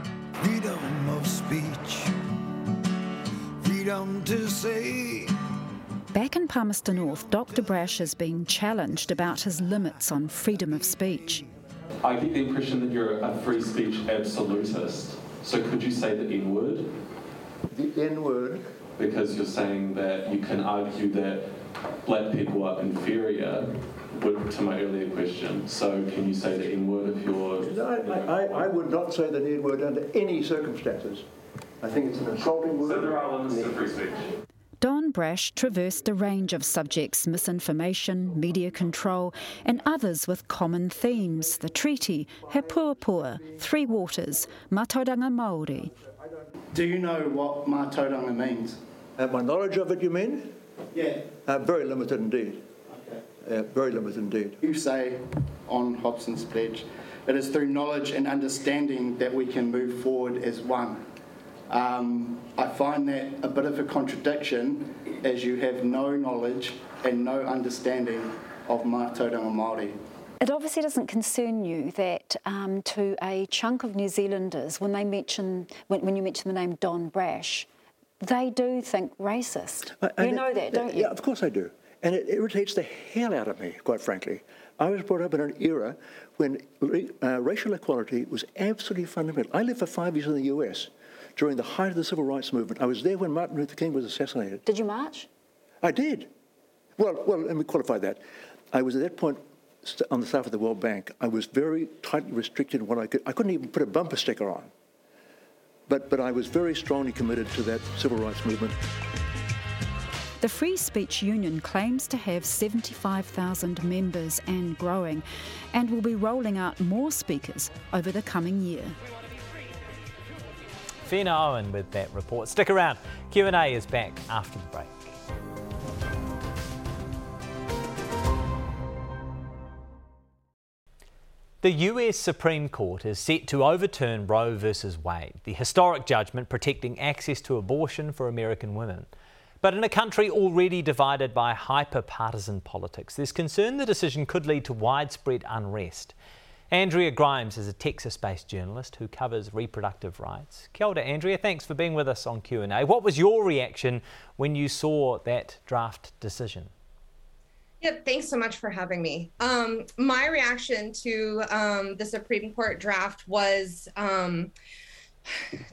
Freedom of speech, freedom to say. Back in Palmerston North, Dr. Brash has been challenged about his limits on freedom of speech. I get the impression that you're a free speech absolutist. So could you say the N word? The N word? Because you're saying that you can argue that black people are inferior to my earlier question. So can you say the N word if you're. I, I, I would not say the N word under any circumstances. I think it's an insulting word. So there are limits to free speech. Don Brash traversed a range of subjects misinformation, media control, and others with common themes the treaty, He Puapua, Three Waters, Mātauranga Māori. Do you know what mātauranga means? Uh, my knowledge of it, you mean? Yeah. Uh, very limited indeed. Okay. Uh, very limited indeed. You say on Hobson's Pledge, it is through knowledge and understanding that we can move forward as one. Um, I find that a bit of a contradiction as you have no knowledge and no understanding of Mātauranga Māori. It obviously doesn't concern you that um, to a chunk of New Zealanders, when they mention, when, when you mention the name Don Brash, they do think racist. I- you and know that, don't you? Yeah, of course I do. And it irritates the hell out of me, quite frankly. I was brought up in an era when uh, racial equality was absolutely fundamental. I lived for five years in the US during the height of the civil rights movement. I was there when Martin Luther King was assassinated. Did you march? I did. Well, well, let me qualify that. I was at that point on the staff of the World Bank. I was very tightly restricted in what I could. I couldn't even put a bumper sticker on. But, but I was very strongly committed to that civil rights movement. The Free Speech Union claims to have 75,000 members and growing, and will be rolling out more speakers over the coming year. Whena Owen with that report. Stick around. Q&A is back after the break. The US Supreme Court is set to overturn Roe v. Wade, the historic judgment protecting access to abortion for American women. But in a country already divided by hyper partisan politics, there's concern the decision could lead to widespread unrest. Andrea Grimes is a Texas based journalist who covers reproductive rights. Kia ora, Andrea. Thanks for being with us on Q&A. What was your reaction when you saw that draft decision? Yeah, thanks so much for having me. Um, my reaction to um, the Supreme Court draft was um,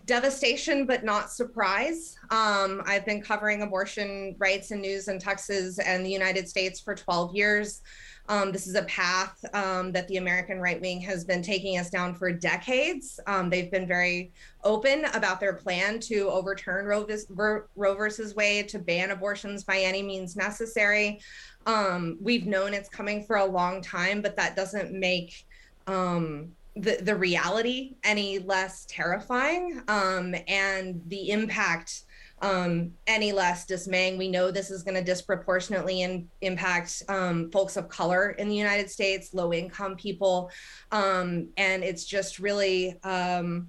devastation, but not surprise. Um, I've been covering abortion rights and news in Texas and the United States for 12 years. Um, this is a path um, that the American right wing has been taking us down for decades. Um, they've been very open about their plan to overturn Roe, Ver- Roe versus Wade, to ban abortions by any means necessary. Um, we've known it's coming for a long time, but that doesn't make um, the the reality any less terrifying um, and the impact um, any less dismaying. We know this is going to disproportionately in, impact um, folks of color in the United States, low income people, um, and it's just really um,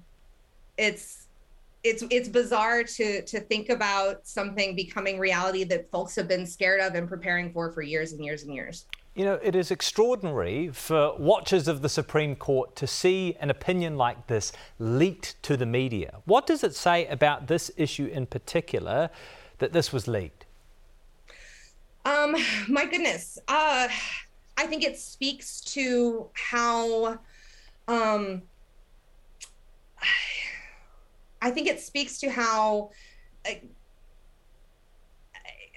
it's it's it's bizarre to to think about something becoming reality that folks have been scared of and preparing for for years and years and years. You know, it is extraordinary for watchers of the Supreme Court to see an opinion like this leaked to the media. What does it say about this issue in particular that this was leaked? Um, my goodness. Uh, I think it speaks to how, um, I think it speaks to how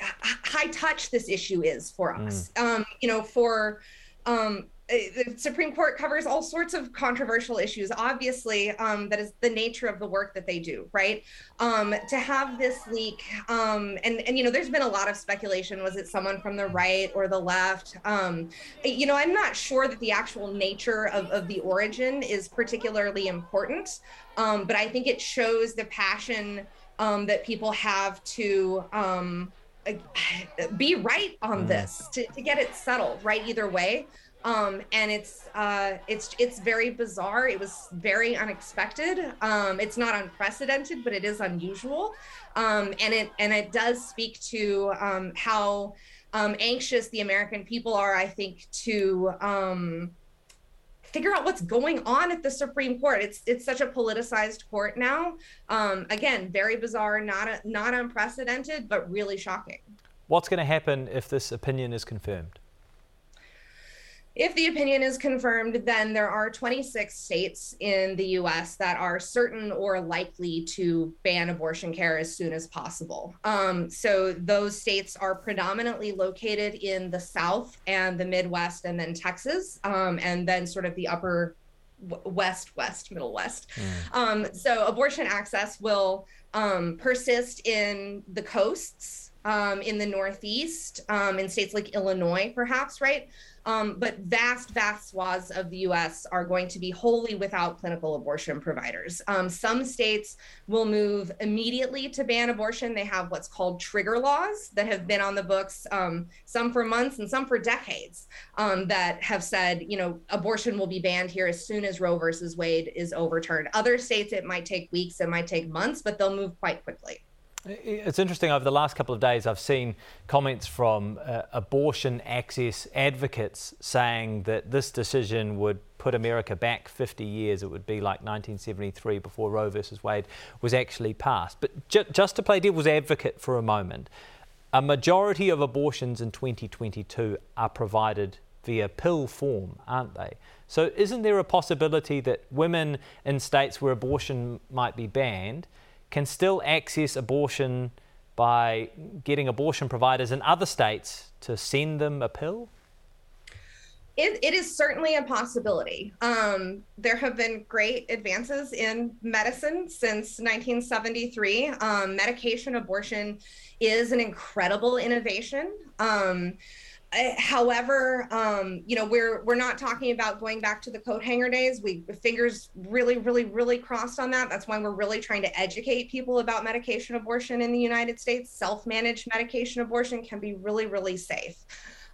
high touch this issue is for us. Um, you know, for um, the Supreme Court covers all sorts of controversial issues. Obviously, um, that is the nature of the work that they do, right? Um, to have this leak, um, and and you know, there's been a lot of speculation. Was it someone from the right or the left? Um, you know, I'm not sure that the actual nature of, of the origin is particularly important, um, but I think it shows the passion um, that people have to. Um, be right on this to, to get it settled right either way. Um and it's uh it's it's very bizarre. It was very unexpected. Um it's not unprecedented but it is unusual. Um and it and it does speak to um how um anxious the american people are i think to um figure out what's going on at the Supreme Court. It's it's such a politicized court now. Um, again, very bizarre, not a, not unprecedented, but really shocking. What's going to happen if this opinion is confirmed? If the opinion is confirmed, then there are 26 states in the US that are certain or likely to ban abortion care as soon as possible. Um, so those states are predominantly located in the South and the Midwest, and then Texas, um, and then sort of the upper West, West, Middle West. Um, so abortion access will um, persist in the coasts um, in the Northeast, um, in states like Illinois, perhaps, right? Um, but vast, vast swaths of the US are going to be wholly without clinical abortion providers. Um, some states will move immediately to ban abortion. They have what's called trigger laws that have been on the books, um, some for months and some for decades, um, that have said, you know, abortion will be banned here as soon as Roe versus Wade is overturned. Other states, it might take weeks, it might take months, but they'll move quite quickly. It's interesting, over the last couple of days, I've seen comments from uh, abortion access advocates saying that this decision would put America back 50 years. It would be like 1973 before Roe versus Wade was actually passed. But ju- just to play devil's advocate for a moment, a majority of abortions in 2022 are provided via pill form, aren't they? So, isn't there a possibility that women in states where abortion might be banned? Can still access abortion by getting abortion providers in other states to send them a pill? It, it is certainly a possibility. Um, there have been great advances in medicine since 1973. Um, medication abortion is an incredible innovation. Um, however, um, you know, we're we're not talking about going back to the coat hanger days. We fingers really, really, really crossed on that. That's why we're really trying to educate people about medication abortion in the United States. Self-managed medication abortion can be really, really safe.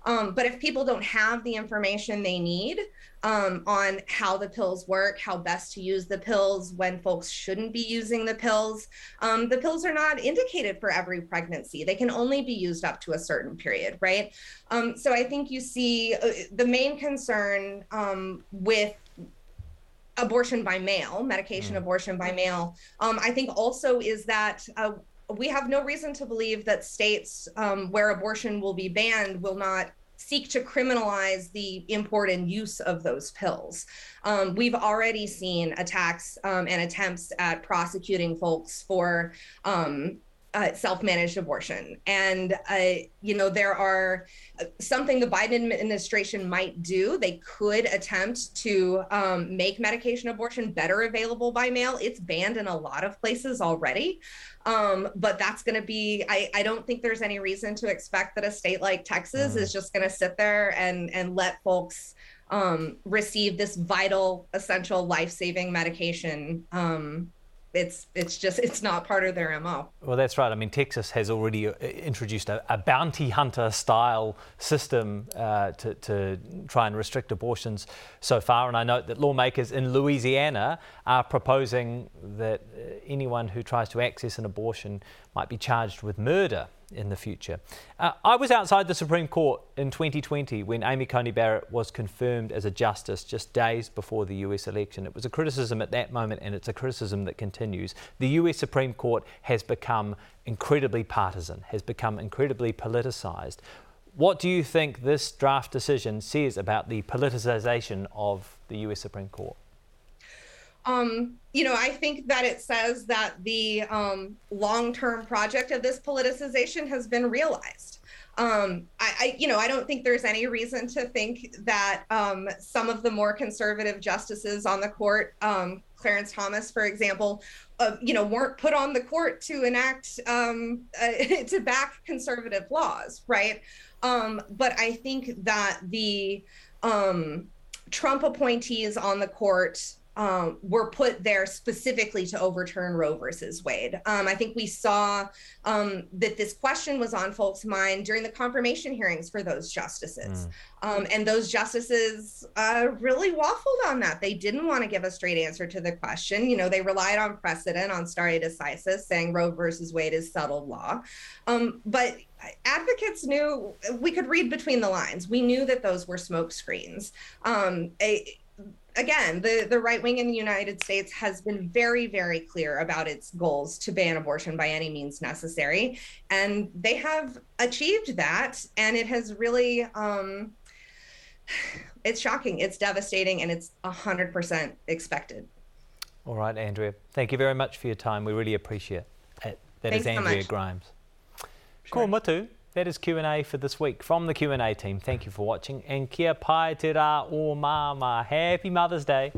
Um, but if people don't have the information they need um, on how the pills work, how best to use the pills, when folks shouldn't be using the pills, um, the pills are not indicated for every pregnancy. They can only be used up to a certain period, right? Um, so I think you see uh, the main concern um, with abortion by mail, medication mm. abortion by mail, um, I think also is that. Uh, we have no reason to believe that states um, where abortion will be banned will not seek to criminalize the import and use of those pills. Um, we've already seen attacks um, and attempts at prosecuting folks for um, uh, self-managed abortion. And uh, you know there are uh, something the biden administration might do they could attempt to um, make medication abortion better available by mail. It's banned in a lot of places already. Um, but that's going to be I, I don't think there's any reason to expect that a state like texas mm. is just going to sit there and and let folks um, receive this vital essential life-saving medication um, it's it's just it's not part of their mo. Well, that's right. I mean, Texas has already uh, introduced a, a bounty hunter style system uh, to, to try and restrict abortions so far. And I note that lawmakers in Louisiana are proposing that uh, anyone who tries to access an abortion might be charged with murder in the future. Uh, I was outside the Supreme Court in 2020 when Amy Coney Barrett was confirmed as a justice just days before the US election. It was a criticism at that moment and it's a criticism that continues. The US Supreme Court has become incredibly partisan, has become incredibly politicised. What do you think this draft decision says about the politicisation of the US Supreme Court? Um, you know, I think that it says that the um, long-term project of this politicization has been realized. Um, I, I, you know, I don't think there's any reason to think that um, some of the more conservative justices on the court, um, Clarence Thomas, for example, uh, you know, weren't put on the court to enact uh, <laughs> to back conservative laws, right? Um, but I think that the um, Trump appointees on the court um, were put there specifically to overturn Roe versus Wade. Um, I think we saw um, that this question was on folks' mind during the confirmation hearings for those justices. Mm. and those justices uh, really waffled on that. They didn't want to give a straight answer to the question. You know, they relied on precedent, on stare decisis, saying Roe versus Wade is settled law. Um, but advocates knew we could read between the lines. We knew that those were smoke screens. Um, a, again, the, the right wing in the United States has been very, very clear about its goals to ban abortion by any means necessary. And they have achieved that. And it has really, um, it's shocking, it's devastating, and it's 100% expected. All right, Andrea. Thank you very much for your time. We really appreciate it. That Thanks is Andrea so Grimes. Sure. Ko mutu. That is Q&A for this week from the Q&A team. Thank you for watching. And kia pai te rā o māma. Happy Mother's Day.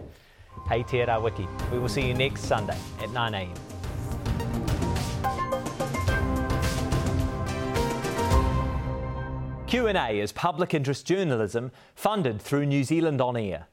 Hey te rā wiki. We will see you next Sunday at 9am. Q&A is public interest journalism funded through New Zealand On Air.